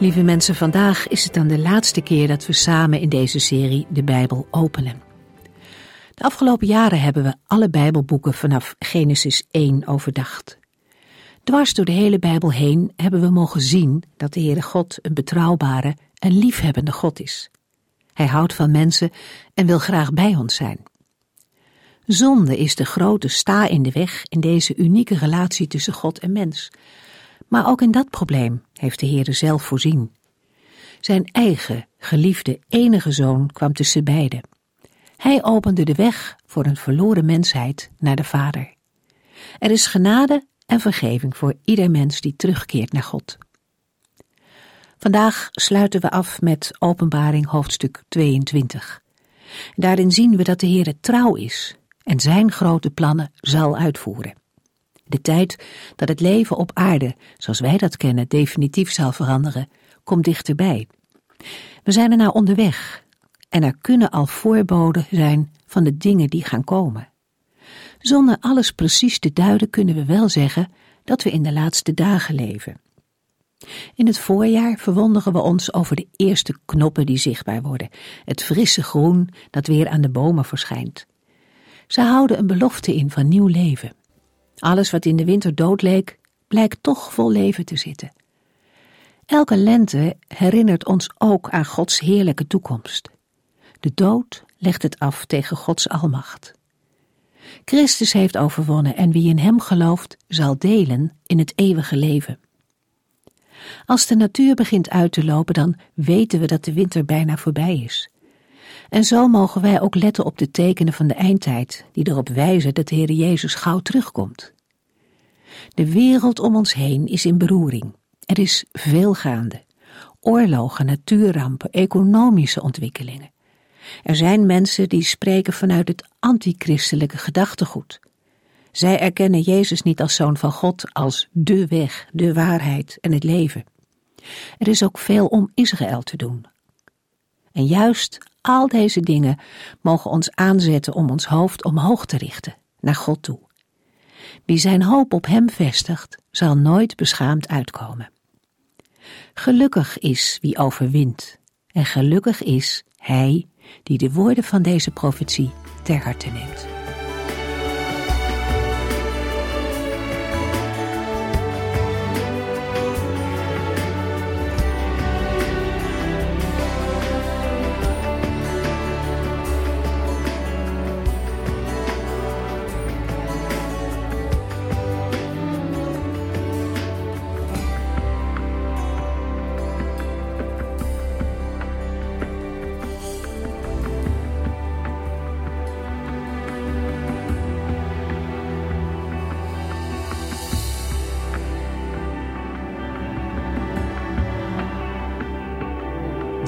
Lieve mensen, vandaag is het dan de laatste keer dat we samen in deze serie de Bijbel openen. De afgelopen jaren hebben we alle Bijbelboeken vanaf Genesis 1 overdacht. Dwars door de hele Bijbel heen hebben we mogen zien dat de Heere God een betrouwbare en liefhebbende God is. Hij houdt van mensen en wil graag bij ons zijn. Zonde is de grote sta in de weg in deze unieke relatie tussen God en mens. Maar ook in dat probleem heeft de Heere zelf voorzien. Zijn eigen, geliefde, enige zoon kwam tussen beiden. Hij opende de weg voor een verloren mensheid naar de Vader. Er is genade en vergeving voor ieder mens die terugkeert naar God. Vandaag sluiten we af met Openbaring hoofdstuk 22. Daarin zien we dat de Heere trouw is en zijn grote plannen zal uitvoeren. De tijd dat het leven op aarde, zoals wij dat kennen, definitief zal veranderen, komt dichterbij. We zijn er nou onderweg en er kunnen al voorboden zijn van de dingen die gaan komen. Zonder alles precies te duiden kunnen we wel zeggen dat we in de laatste dagen leven. In het voorjaar verwonderen we ons over de eerste knoppen die zichtbaar worden, het frisse groen dat weer aan de bomen verschijnt. Ze houden een belofte in van nieuw leven. Alles wat in de winter dood leek, blijkt toch vol leven te zitten. Elke lente herinnert ons ook aan Gods heerlijke toekomst. De dood legt het af tegen Gods almacht. Christus heeft overwonnen en wie in hem gelooft zal delen in het eeuwige leven. Als de natuur begint uit te lopen, dan weten we dat de winter bijna voorbij is. En zo mogen wij ook letten op de tekenen van de eindtijd, die erop wijzen dat de Heer Jezus gauw terugkomt. De wereld om ons heen is in beroering. Er is veel gaande. Oorlogen, natuurrampen, economische ontwikkelingen. Er zijn mensen die spreken vanuit het antichristelijke gedachtegoed. Zij erkennen Jezus niet als zoon van God, als de weg, de waarheid en het leven. Er is ook veel om Israël te doen. En juist al deze dingen mogen ons aanzetten om ons hoofd omhoog te richten, naar God toe. Wie zijn hoop op Hem vestigt, zal nooit beschaamd uitkomen. Gelukkig is wie overwint, en gelukkig is hij die de woorden van deze profetie ter harte neemt.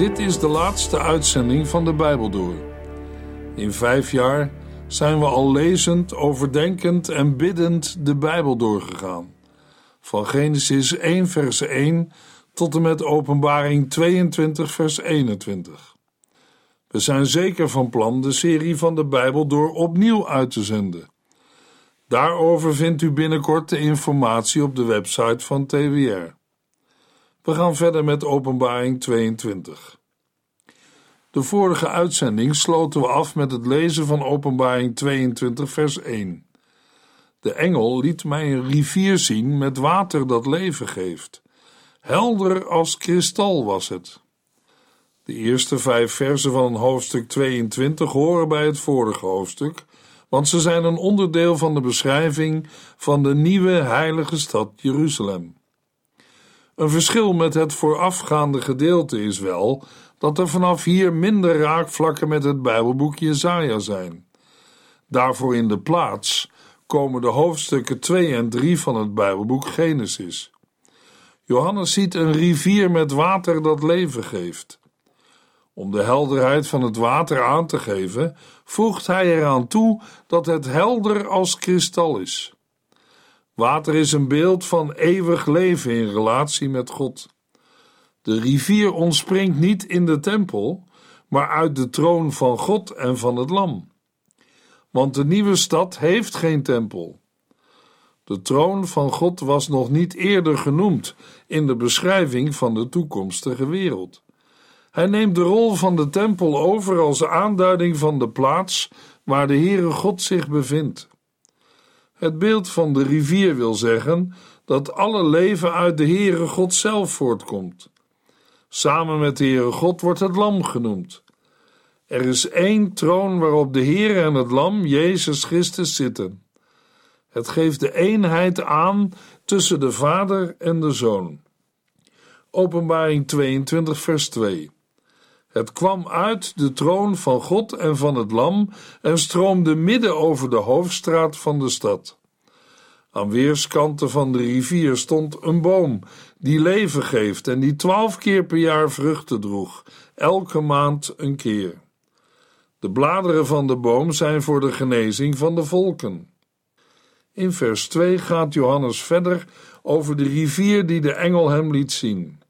Dit is de laatste uitzending van de Bijbel door. In vijf jaar zijn we al lezend, overdenkend en biddend de Bijbel doorgegaan. Van Genesis 1 vers 1 tot en met Openbaring 22 vers 21. We zijn zeker van plan de serie van de Bijbel door opnieuw uit te zenden. Daarover vindt u binnenkort de informatie op de website van TWR. We gaan verder met Openbaring 22. De vorige uitzending sloten we af met het lezen van Openbaring 22, vers 1. De engel liet mij een rivier zien met water dat leven geeft. Helder als kristal was het. De eerste vijf versen van hoofdstuk 22 horen bij het vorige hoofdstuk, want ze zijn een onderdeel van de beschrijving van de nieuwe heilige stad Jeruzalem. Een verschil met het voorafgaande gedeelte is wel dat er vanaf hier minder raakvlakken met het Bijbelboek Jesaja zijn. Daarvoor in de plaats komen de hoofdstukken 2 en 3 van het Bijbelboek Genesis. Johannes ziet een rivier met water dat leven geeft. Om de helderheid van het water aan te geven, voegt hij eraan toe dat het helder als kristal is. Water is een beeld van eeuwig leven in relatie met God. De rivier ontspringt niet in de tempel, maar uit de troon van God en van het Lam. Want de nieuwe stad heeft geen tempel. De troon van God was nog niet eerder genoemd in de beschrijving van de toekomstige wereld. Hij neemt de rol van de tempel over als aanduiding van de plaats waar de Heere God zich bevindt. Het beeld van de rivier wil zeggen dat alle leven uit de Heere God zelf voortkomt. Samen met de Heere God wordt het lam genoemd. Er is één troon waarop de Heer en het lam, Jezus Christus, zitten. Het geeft de eenheid aan tussen de Vader en de Zoon. Openbaring 22, vers 2. Het kwam uit de troon van God en van het Lam en stroomde midden over de hoofdstraat van de stad. Aan weerskanten van de rivier stond een boom die leven geeft en die twaalf keer per jaar vruchten droeg, elke maand een keer. De bladeren van de boom zijn voor de genezing van de volken. In vers 2 gaat Johannes verder over de rivier die de engel hem liet zien.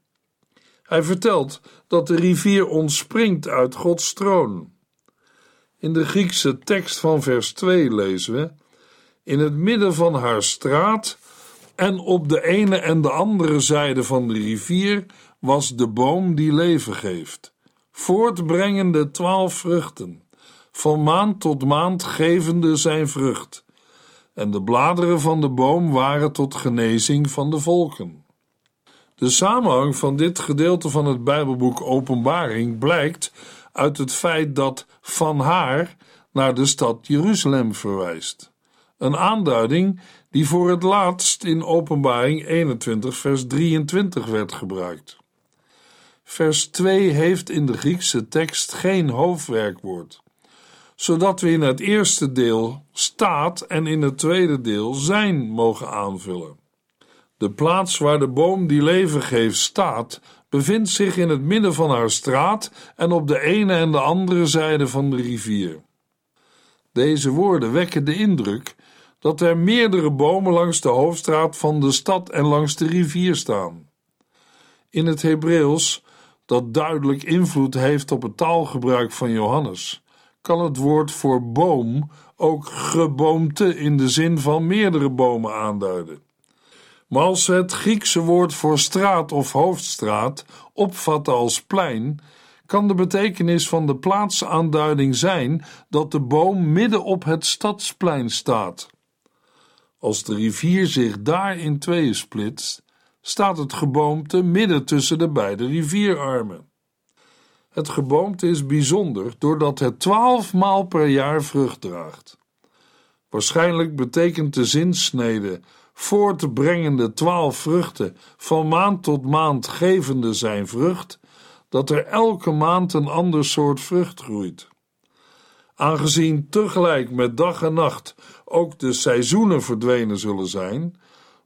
Hij vertelt dat de rivier ontspringt uit Gods troon. In de Griekse tekst van vers 2 lezen we: In het midden van haar straat en op de ene en de andere zijde van de rivier was de boom die leven geeft, voortbrengende twaalf vruchten, van maand tot maand gevende zijn vrucht. En de bladeren van de boom waren tot genezing van de volken. De samenhang van dit gedeelte van het Bijbelboek Openbaring blijkt uit het feit dat van haar naar de stad Jeruzalem verwijst. Een aanduiding die voor het laatst in Openbaring 21, vers 23 werd gebruikt. Vers 2 heeft in de Griekse tekst geen hoofdwerkwoord, zodat we in het eerste deel staat en in het tweede deel zijn mogen aanvullen. De plaats waar de boom die leven geeft staat, bevindt zich in het midden van haar straat en op de ene en de andere zijde van de rivier. Deze woorden wekken de indruk dat er meerdere bomen langs de hoofdstraat van de stad en langs de rivier staan. In het Hebreeuws, dat duidelijk invloed heeft op het taalgebruik van Johannes, kan het woord voor boom ook geboomte in de zin van meerdere bomen aanduiden. Maar als we het Griekse woord voor straat of hoofdstraat opvatten als plein, kan de betekenis van de plaatsaanduiding zijn dat de boom midden op het stadsplein staat. Als de rivier zich daar in tweeën splitst, staat het geboomte midden tussen de beide rivierarmen. Het geboomte is bijzonder doordat het twaalf maal per jaar vrucht draagt. Waarschijnlijk betekent de zinsnede voortbrengende twaalf vruchten, van maand tot maand gevende zijn vrucht, dat er elke maand een ander soort vrucht groeit. Aangezien tegelijk met dag en nacht ook de seizoenen verdwenen zullen zijn,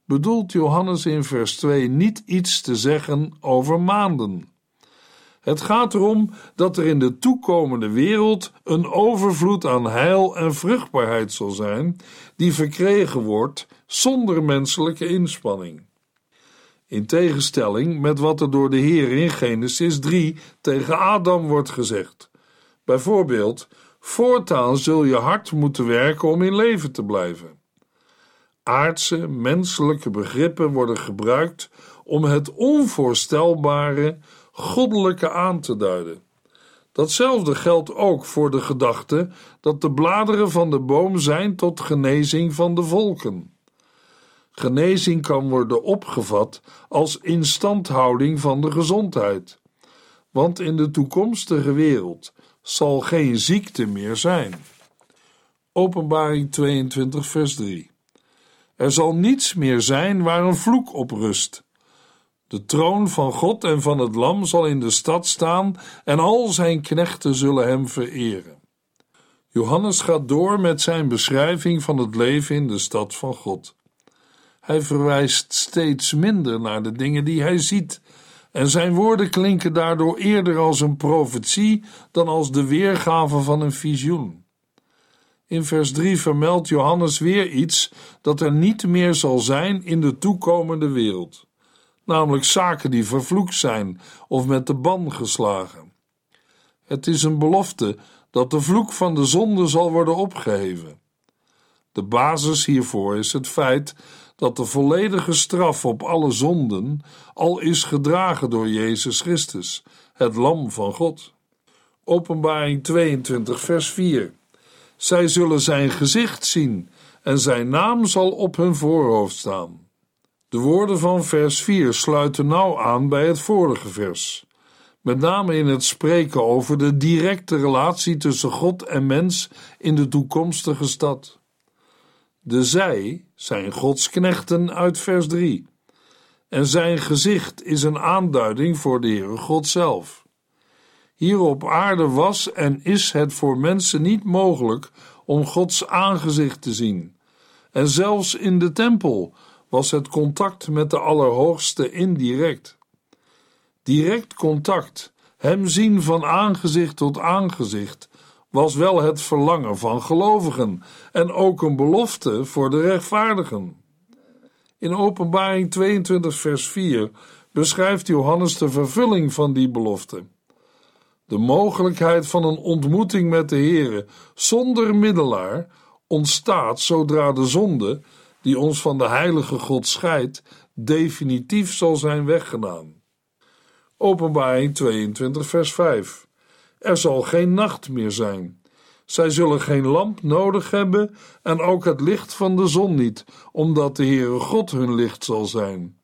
bedoelt Johannes in vers 2 niet iets te zeggen over maanden. Het gaat erom dat er in de toekomende wereld een overvloed aan heil en vruchtbaarheid zal zijn, die verkregen wordt zonder menselijke inspanning. In tegenstelling met wat er door de Heer in Genesis 3 tegen Adam wordt gezegd. Bijvoorbeeld, voortaan zul je hard moeten werken om in leven te blijven. Aardse, menselijke begrippen worden gebruikt om het onvoorstelbare, goddelijke aan te duiden. Datzelfde geldt ook voor de gedachte dat de bladeren van de boom zijn tot genezing van de volken. Genezing kan worden opgevat als instandhouding van de gezondheid, want in de toekomstige wereld zal geen ziekte meer zijn. Openbaring 22, vers 3. Er zal niets meer zijn waar een vloek op rust. De troon van God en van het Lam zal in de stad staan en al zijn knechten zullen hem vereren. Johannes gaat door met zijn beschrijving van het leven in de stad van God. Hij verwijst steeds minder naar de dingen die hij ziet, en zijn woorden klinken daardoor eerder als een profetie dan als de weergave van een visioen. In vers 3 vermeldt Johannes weer iets dat er niet meer zal zijn in de toekomende wereld, namelijk zaken die vervloekt zijn of met de ban geslagen. Het is een belofte dat de vloek van de zonde zal worden opgeheven. De basis hiervoor is het feit dat de volledige straf op alle zonden al is gedragen door Jezus Christus, het Lam van God. Openbaring 22, vers 4. Zij zullen zijn gezicht zien en zijn naam zal op hun voorhoofd staan. De woorden van vers 4 sluiten nauw aan bij het vorige vers. Met name in het spreken over de directe relatie tussen God en mens in de toekomstige stad. De zij zijn Gods knechten uit vers 3. En zijn gezicht is een aanduiding voor de Heere God zelf. Hier op aarde was en is het voor mensen niet mogelijk om Gods aangezicht te zien. En zelfs in de tempel was het contact met de Allerhoogste indirect. Direct contact, hem zien van aangezicht tot aangezicht, was wel het verlangen van gelovigen en ook een belofte voor de rechtvaardigen. In Openbaring 22, vers 4 beschrijft Johannes de vervulling van die belofte. De mogelijkheid van een ontmoeting met de Heere zonder middelaar ontstaat zodra de zonde, die ons van de heilige God scheidt, definitief zal zijn weggedaan. Openbaring 22, vers 5. Er zal geen nacht meer zijn. Zij zullen geen lamp nodig hebben en ook het licht van de zon niet, omdat de Heere God hun licht zal zijn.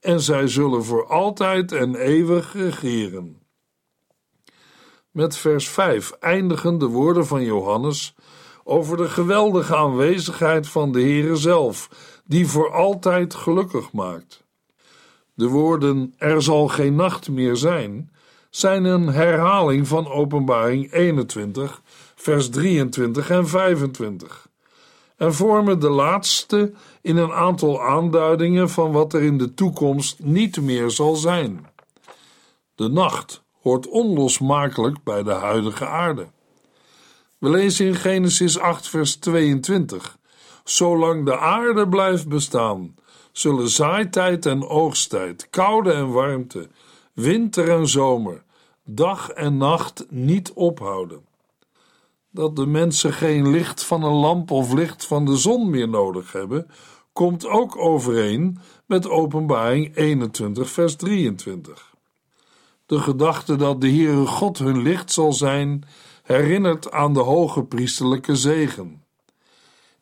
En zij zullen voor altijd en eeuwig regeren. Met vers 5 eindigen de woorden van Johannes over de geweldige aanwezigheid van de Heere zelf, die voor altijd gelukkig maakt. De woorden er zal geen nacht meer zijn, zijn een herhaling van Openbaring 21, vers 23 en 25, en vormen de laatste in een aantal aanduidingen van wat er in de toekomst niet meer zal zijn. De nacht hoort onlosmakelijk bij de huidige aarde. We lezen in Genesis 8, vers 22: Zolang de aarde blijft bestaan, zullen zaaitijd en oogsttijd, koude en warmte, winter en zomer, dag en nacht niet ophouden. Dat de mensen geen licht van een lamp of licht van de zon meer nodig hebben, komt ook overeen met Openbaring 21, vers 23. De gedachte dat de Heere God hun licht zal zijn, herinnert aan de hoge priesterlijke zegen.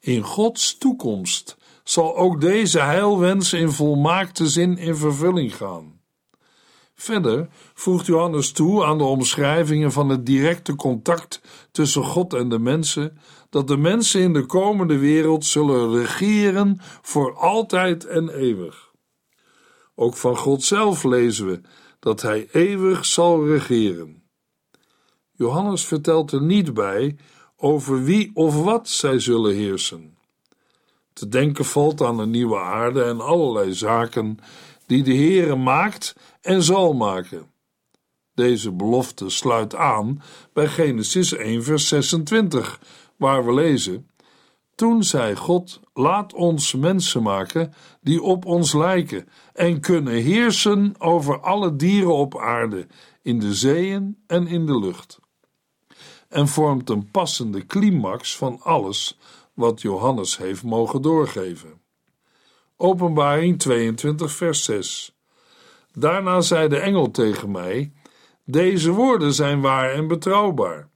In Gods toekomst zal ook deze heilwens in volmaakte zin in vervulling gaan. Verder voegt Johannes toe aan de omschrijvingen van het directe contact tussen God en de mensen, dat de mensen in de komende wereld zullen regeren voor altijd en eeuwig. Ook van God zelf lezen we dat hij eeuwig zal regeren. Johannes vertelt er niet bij over wie of wat zij zullen heersen. Te denken valt aan een nieuwe aarde en allerlei zaken die de Heere maakt en zal maken. Deze belofte sluit aan bij Genesis 1 vers 26, waar we lezen toen zei God: Laat ons mensen maken die op ons lijken en kunnen heersen over alle dieren op aarde, in de zeeën en in de lucht. En vormt een passende climax van alles wat Johannes heeft mogen doorgeven. Openbaring 22, vers 6. Daarna zei de engel tegen mij: Deze woorden zijn waar en betrouwbaar.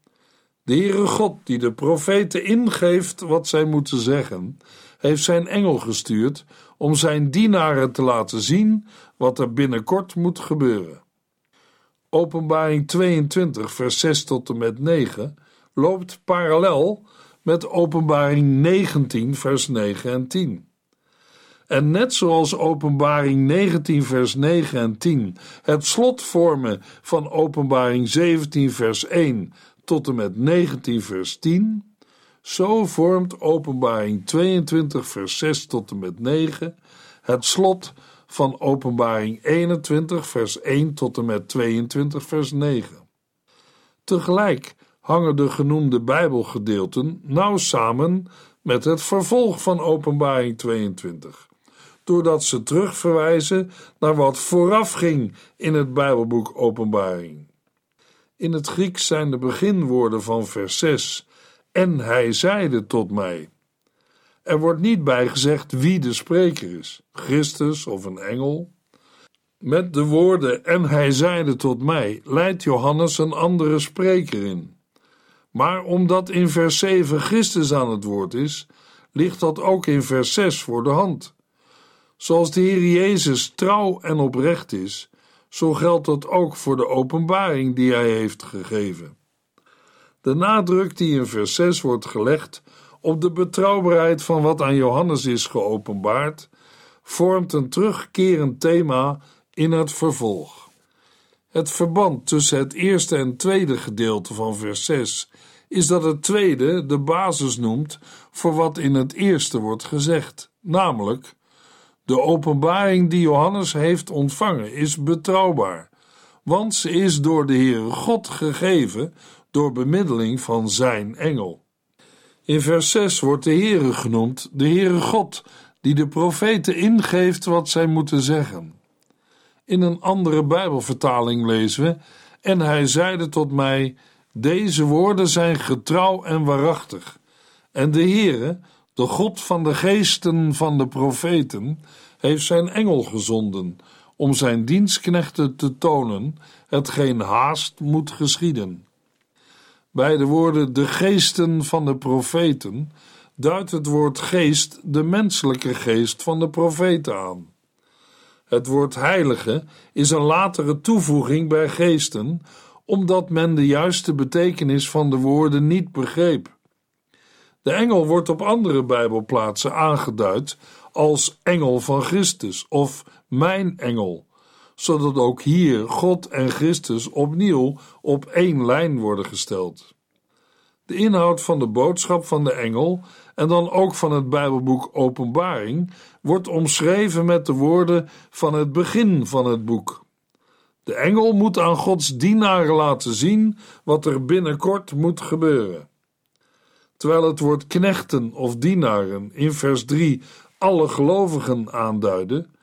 De Heere God, die de profeten ingeeft wat zij moeten zeggen, heeft zijn engel gestuurd om zijn dienaren te laten zien wat er binnenkort moet gebeuren. Openbaring 22, vers 6 tot en met 9 loopt parallel met Openbaring 19, vers 9 en 10. En net zoals Openbaring 19, vers 9 en 10 het slot vormen van Openbaring 17, vers 1 tot en met 19 vers 10, zo vormt Openbaring 22 vers 6 tot en met 9 het slot van Openbaring 21, vers 1 tot en met 22, vers 9. Tegelijk hangen de genoemde Bijbelgedeelten nauw samen met het vervolg van Openbaring 22, doordat ze terugverwijzen naar wat vooraf ging in het Bijbelboek Openbaring. In het Grieks zijn de beginwoorden van vers 6 en hij zeide tot mij. Er wordt niet bijgezegd wie de spreker is, Christus of een engel. Met de woorden en hij zeide tot mij leidt Johannes een andere spreker in. Maar omdat in vers 7 Christus aan het woord is, ligt dat ook in vers 6 voor de hand. Zoals de Heer Jezus trouw en oprecht is, zo geldt dat ook voor de openbaring die hij heeft gegeven. De nadruk die in vers 6 wordt gelegd op de betrouwbaarheid van wat aan Johannes is geopenbaard, vormt een terugkerend thema in het vervolg. Het verband tussen het eerste en tweede gedeelte van vers 6 is dat het tweede de basis noemt voor wat in het eerste wordt gezegd, namelijk de openbaring die Johannes heeft ontvangen is betrouwbaar, want ze is door de Heere God gegeven door bemiddeling van zijn engel. In vers 6 wordt de Heere genoemd, de Heere God, die de profeten ingeeft wat zij moeten zeggen. In een andere Bijbelvertaling lezen we: En hij zeide tot mij: Deze woorden zijn getrouw en waarachtig. En de Heere, de God van de geesten van de profeten, heeft zijn engel gezonden om zijn dienstknechten te tonen hetgeen haast moet geschieden. Bij de woorden de geesten van de profeten duidt het woord geest de menselijke geest van de profeten aan. Het woord heilige is een latere toevoeging bij geesten, omdat men de juiste betekenis van de woorden niet begreep. De engel wordt op andere Bijbelplaatsen aangeduid als engel van Christus of mijn engel, zodat ook hier God en Christus opnieuw op één lijn worden gesteld. De inhoud van de boodschap van de engel en dan ook van het Bijbelboek Openbaring wordt omschreven met de woorden van het begin van het boek. De engel moet aan Gods dienaren laten zien wat er binnenkort moet gebeuren. Terwijl het woord knechten of dienaren in vers 3 alle gelovigen aanduiden,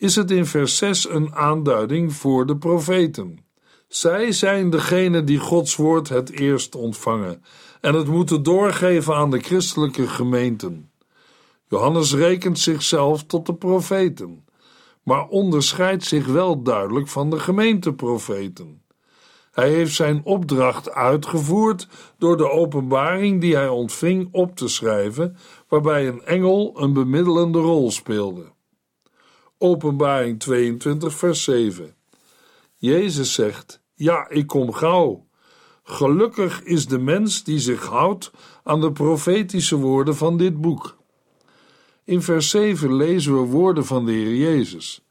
is het in vers 6 een aanduiding voor de profeten. Zij zijn degene die Gods woord het eerst ontvangen en het moeten doorgeven aan de christelijke gemeenten. Johannes rekent zichzelf tot de profeten, maar onderscheidt zich wel duidelijk van de gemeenteprofeten. Hij heeft zijn opdracht uitgevoerd door de openbaring die hij ontving op te schrijven, waarbij een engel een bemiddelende rol speelde. Openbaring 22, vers 7. Jezus zegt: Ja, ik kom gauw. Gelukkig is de mens die zich houdt aan de profetische woorden van dit boek. In vers 7 lezen we woorden van de Heer Jezus.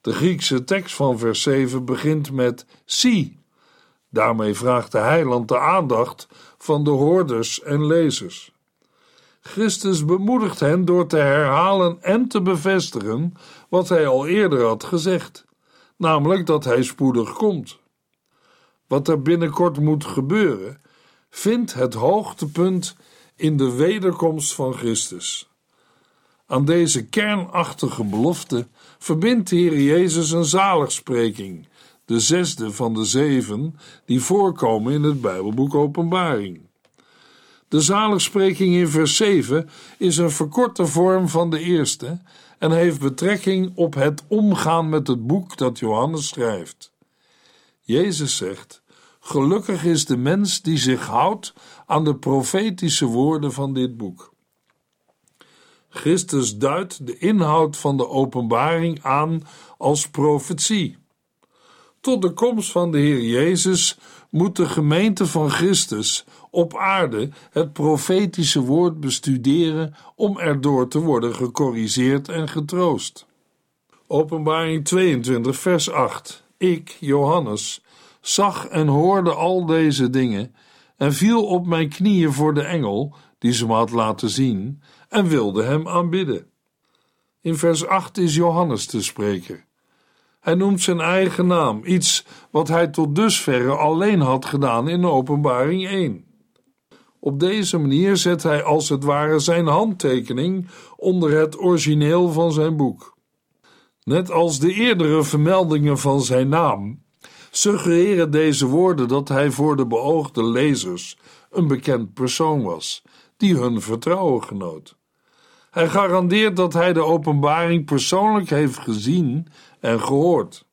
De Griekse tekst van vers 7 begint met zie. Daarmee vraagt de heiland de aandacht van de hoorders en lezers. Christus bemoedigt hen door te herhalen en te bevestigen wat hij al eerder had gezegd, namelijk dat hij spoedig komt. Wat er binnenkort moet gebeuren, vindt het hoogtepunt in de wederkomst van Christus. Aan deze kernachtige belofte verbindt de Heer Jezus een zaligspreking, de zesde van de zeven die voorkomen in het Bijbelboek Openbaring. De zaligspreking in vers 7 is een verkorte vorm van de eerste en heeft betrekking op het omgaan met het boek dat Johannes schrijft. Jezus zegt: Gelukkig is de mens die zich houdt aan de profetische woorden van dit boek. Christus duidt de inhoud van de openbaring aan als profetie. Tot de komst van de Heer Jezus moet de gemeente van Christus op aarde het profetische woord bestuderen om erdoor te worden gecorrigeerd en getroost. Openbaring 22, vers 8. Ik, Johannes, zag en hoorde al deze dingen en viel op mijn knieën voor de engel die ze me had laten zien en wilde hem aanbidden. In vers 8 is Johannes te spreken. Hij noemt zijn eigen naam, iets wat hij tot dusverre alleen had gedaan in Openbaring 1. Op deze manier zet hij als het ware zijn handtekening onder het origineel van zijn boek. Net als de eerdere vermeldingen van zijn naam, suggereren deze woorden dat hij voor de beoogde lezers een bekend persoon was, die hun vertrouwen genoot. Hij garandeert dat hij de openbaring persoonlijk heeft gezien en gehoord.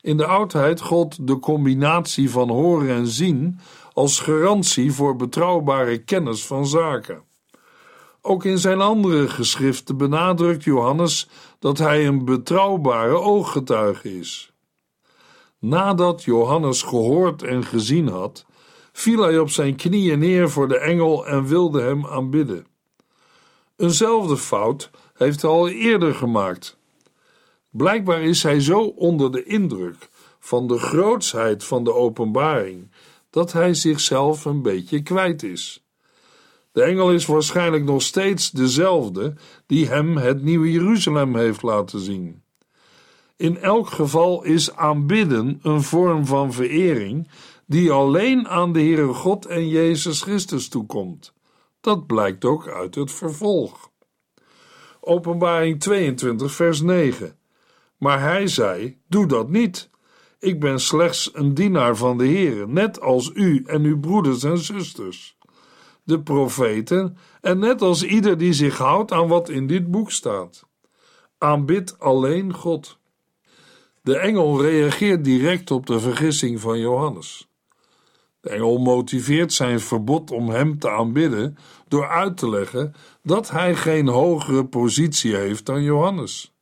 In de oudheid gold de combinatie van horen en zien als garantie voor betrouwbare kennis van zaken. Ook in zijn andere geschriften benadrukt Johannes dat hij een betrouwbare ooggetuige is. Nadat Johannes gehoord en gezien had, viel hij op zijn knieën neer voor de engel en wilde hem aanbidden. Eenzelfde fout heeft hij al eerder gemaakt. Blijkbaar is hij zo onder de indruk van de grootsheid van de openbaring dat hij zichzelf een beetje kwijt is. De engel is waarschijnlijk nog steeds dezelfde die hem het nieuwe Jeruzalem heeft laten zien. In elk geval is aanbidden een vorm van verering die alleen aan de Heere God en Jezus Christus toekomt. Dat blijkt ook uit het vervolg. Openbaring 22, vers 9. Maar hij zei: Doe dat niet. Ik ben slechts een dienaar van de Heere, net als u en uw broeders en zusters, de profeten, en net als ieder die zich houdt aan wat in dit boek staat. Aanbid alleen God. De engel reageert direct op de vergissing van Johannes. De engel motiveert zijn verbod om hem te aanbidden door uit te leggen dat hij geen hogere positie heeft dan Johannes.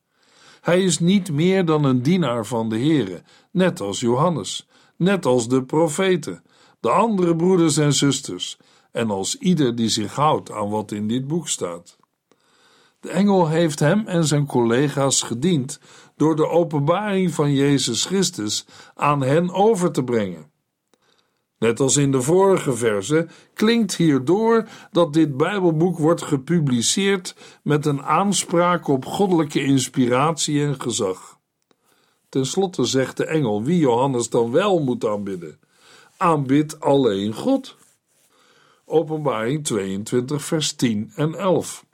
Hij is niet meer dan een dienaar van de Heere, net als Johannes, net als de profeten, de andere broeders en zusters, en als ieder die zich houdt aan wat in dit boek staat. De engel heeft hem en zijn collega's gediend door de openbaring van Jezus Christus aan hen over te brengen. Net als in de vorige verse klinkt hierdoor dat dit Bijbelboek wordt gepubliceerd met een aanspraak op goddelijke inspiratie en gezag. Ten slotte zegt de engel wie Johannes dan wel moet aanbidden: aanbid alleen God. Openbaring 22, vers 10 en 11.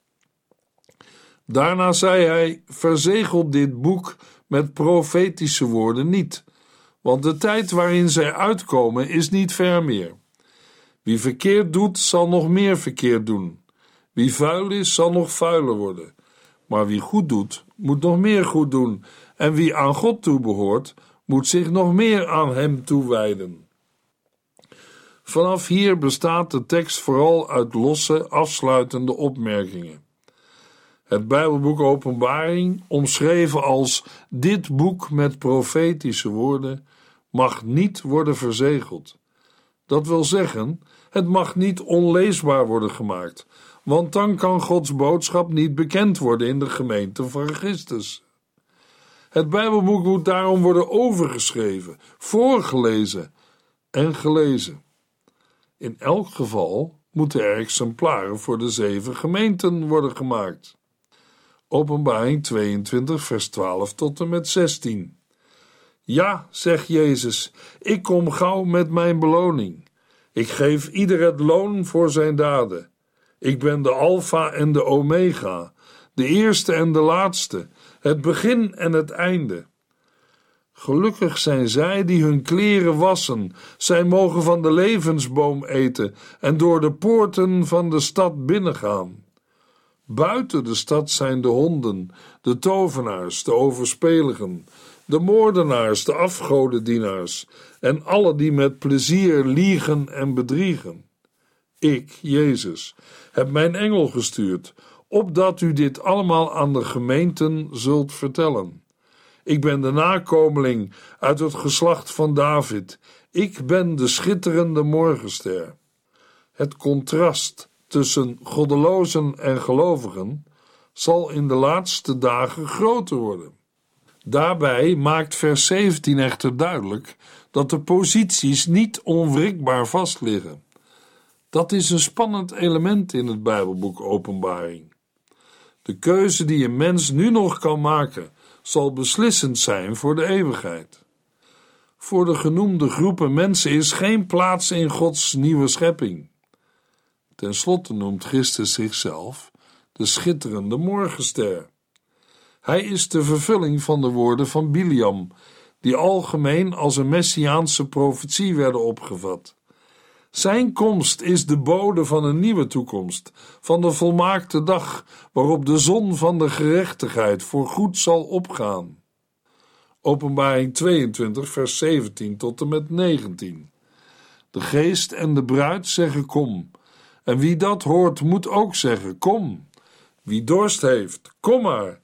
Daarna zei hij: Verzegel dit boek met profetische woorden niet want de tijd waarin zij uitkomen is niet ver meer. Wie verkeerd doet, zal nog meer verkeerd doen. Wie vuil is, zal nog vuiler worden. Maar wie goed doet, moet nog meer goed doen. En wie aan God toebehoort, moet zich nog meer aan Hem toewijden. Vanaf hier bestaat de tekst vooral uit losse, afsluitende opmerkingen. Het Bijbelboek Openbaring, omschreven als dit boek met profetische woorden, mag niet worden verzegeld. Dat wil zeggen, het mag niet onleesbaar worden gemaakt, want dan kan Gods boodschap niet bekend worden in de gemeente van Christus. Het Bijbelboek moet daarom worden overgeschreven, voorgelezen en gelezen. In elk geval moeten er exemplaren voor de zeven gemeenten worden gemaakt. Openbaring 22, vers 12 tot en met 16. Ja, zegt Jezus, ik kom gauw met mijn beloning. Ik geef ieder het loon voor zijn daden. Ik ben de Alpha en de Omega, de eerste en de laatste, het begin en het einde. Gelukkig zijn zij die hun kleren wassen, zij mogen van de levensboom eten en door de poorten van de stad binnengaan. Buiten de stad zijn de honden, de tovenaars, de overspeligen, de moordenaars, de afgodendienaars en alle die met plezier liegen en bedriegen. Ik, Jezus, heb mijn engel gestuurd, opdat u dit allemaal aan de gemeenten zult vertellen. Ik ben de nakomeling uit het geslacht van David. Ik ben de schitterende morgenster. Het contrast tussen goddelozen en gelovigen zal in de laatste dagen groter worden. Daarbij maakt vers 17 echter duidelijk dat de posities niet onwrikbaar vastliggen. Dat is een spannend element in het Bijbelboek Openbaring. De keuze die een mens nu nog kan maken, zal beslissend zijn voor de eeuwigheid. Voor de genoemde groepen mensen is geen plaats in Gods nieuwe schepping. Ten slotte noemt Christus zichzelf de schitterende morgenster. Hij is de vervulling van de woorden van Biliam, die algemeen als een messiaanse profetie werden opgevat. Zijn komst is de bode van een nieuwe toekomst, van de volmaakte dag waarop de zon van de gerechtigheid voor goed zal opgaan. Openbaring 22, vers 17 tot en met 19. De geest en de bruid zeggen kom, en wie dat hoort moet ook zeggen kom. Wie dorst heeft, kom maar,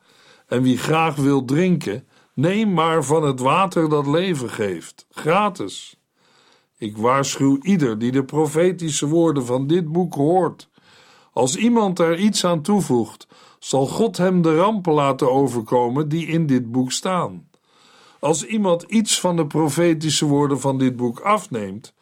en wie graag wil drinken, neem maar van het water dat leven geeft, gratis. Ik waarschuw ieder die de profetische woorden van dit boek hoort. Als iemand er iets aan toevoegt, zal God hem de rampen laten overkomen die in dit boek staan. Als iemand iets van de profetische woorden van dit boek afneemt,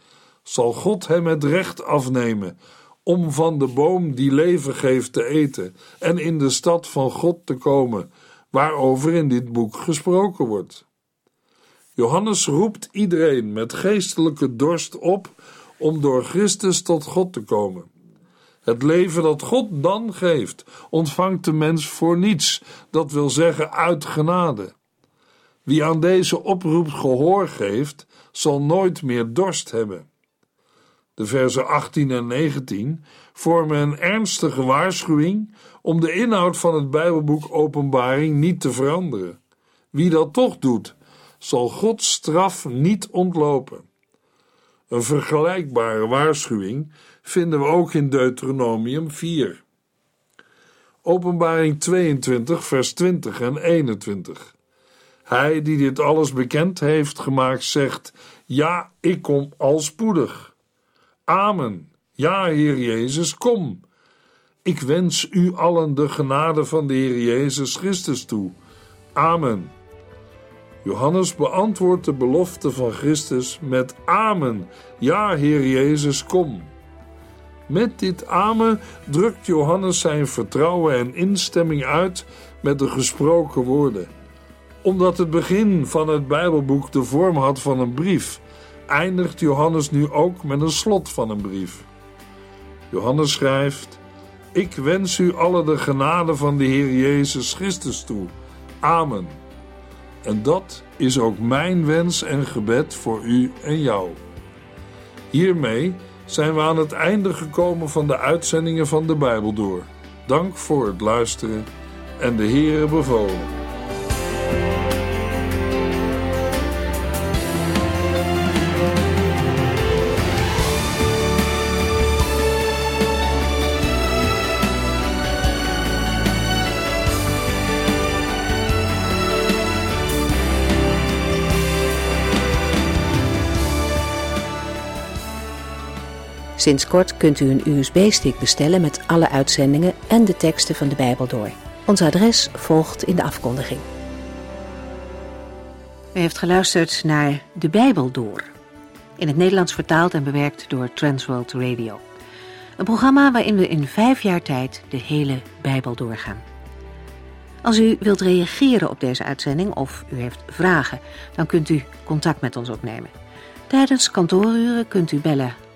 zal God hem het recht afnemen om van de boom die leven geeft te eten en in de stad van God te komen, waarover in dit boek gesproken wordt. Johannes roept iedereen met geestelijke dorst op om door Christus tot God te komen. Het leven dat God dan geeft, ontvangt de mens voor niets, dat wil zeggen uit genade. Wie aan deze oproep gehoor geeft, zal nooit meer dorst hebben. De versen 18 en 19 vormen een ernstige waarschuwing om de inhoud van het Bijbelboek Openbaring niet te veranderen. Wie dat toch doet, zal Gods straf niet ontlopen. Een vergelijkbare waarschuwing vinden we ook in Deuteronomium 4. Openbaring 22, vers 20 en 21. Hij die dit alles bekend heeft gemaakt, zegt: Ja, ik kom al spoedig. Amen. Ja, Heer Jezus, kom. Ik wens u allen de genade van de Heer Jezus Christus toe. Amen. Johannes beantwoordt de belofte van Christus met Amen. Ja, Heer Jezus, kom. Met dit Amen drukt Johannes zijn vertrouwen en instemming uit met de gesproken woorden. Omdat het begin van het Bijbelboek de vorm had van een brief, eindigt Johannes nu ook met een slot van een brief. Johannes schrijft: Ik wens u alle de genade van de Heer Jezus Christus toe. Amen. En dat is ook mijn wens en gebed voor u en jou. Hiermee zijn we aan het einde gekomen van de uitzendingen van de Bijbel door. Dank voor het luisteren en de Heere bevolen. Sinds kort kunt u een USB-stick bestellen met alle uitzendingen en de teksten van de Bijbel door. Ons adres volgt in de afkondiging. U heeft geluisterd naar De Bijbel Door. In het Nederlands vertaald en bewerkt door Transworld Radio. Een programma waarin we in vijf jaar tijd de hele Bijbel doorgaan. Als u wilt reageren op deze uitzending of u heeft vragen, dan kunt u contact met ons opnemen. Tijdens kantooruren kunt u bellen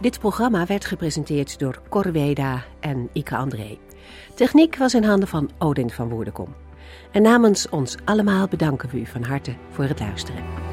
Dit programma werd gepresenteerd door Corweda en Ike André. Techniek was in handen van Odin van Woerdenkom. En namens ons allemaal bedanken we u van harte voor het luisteren.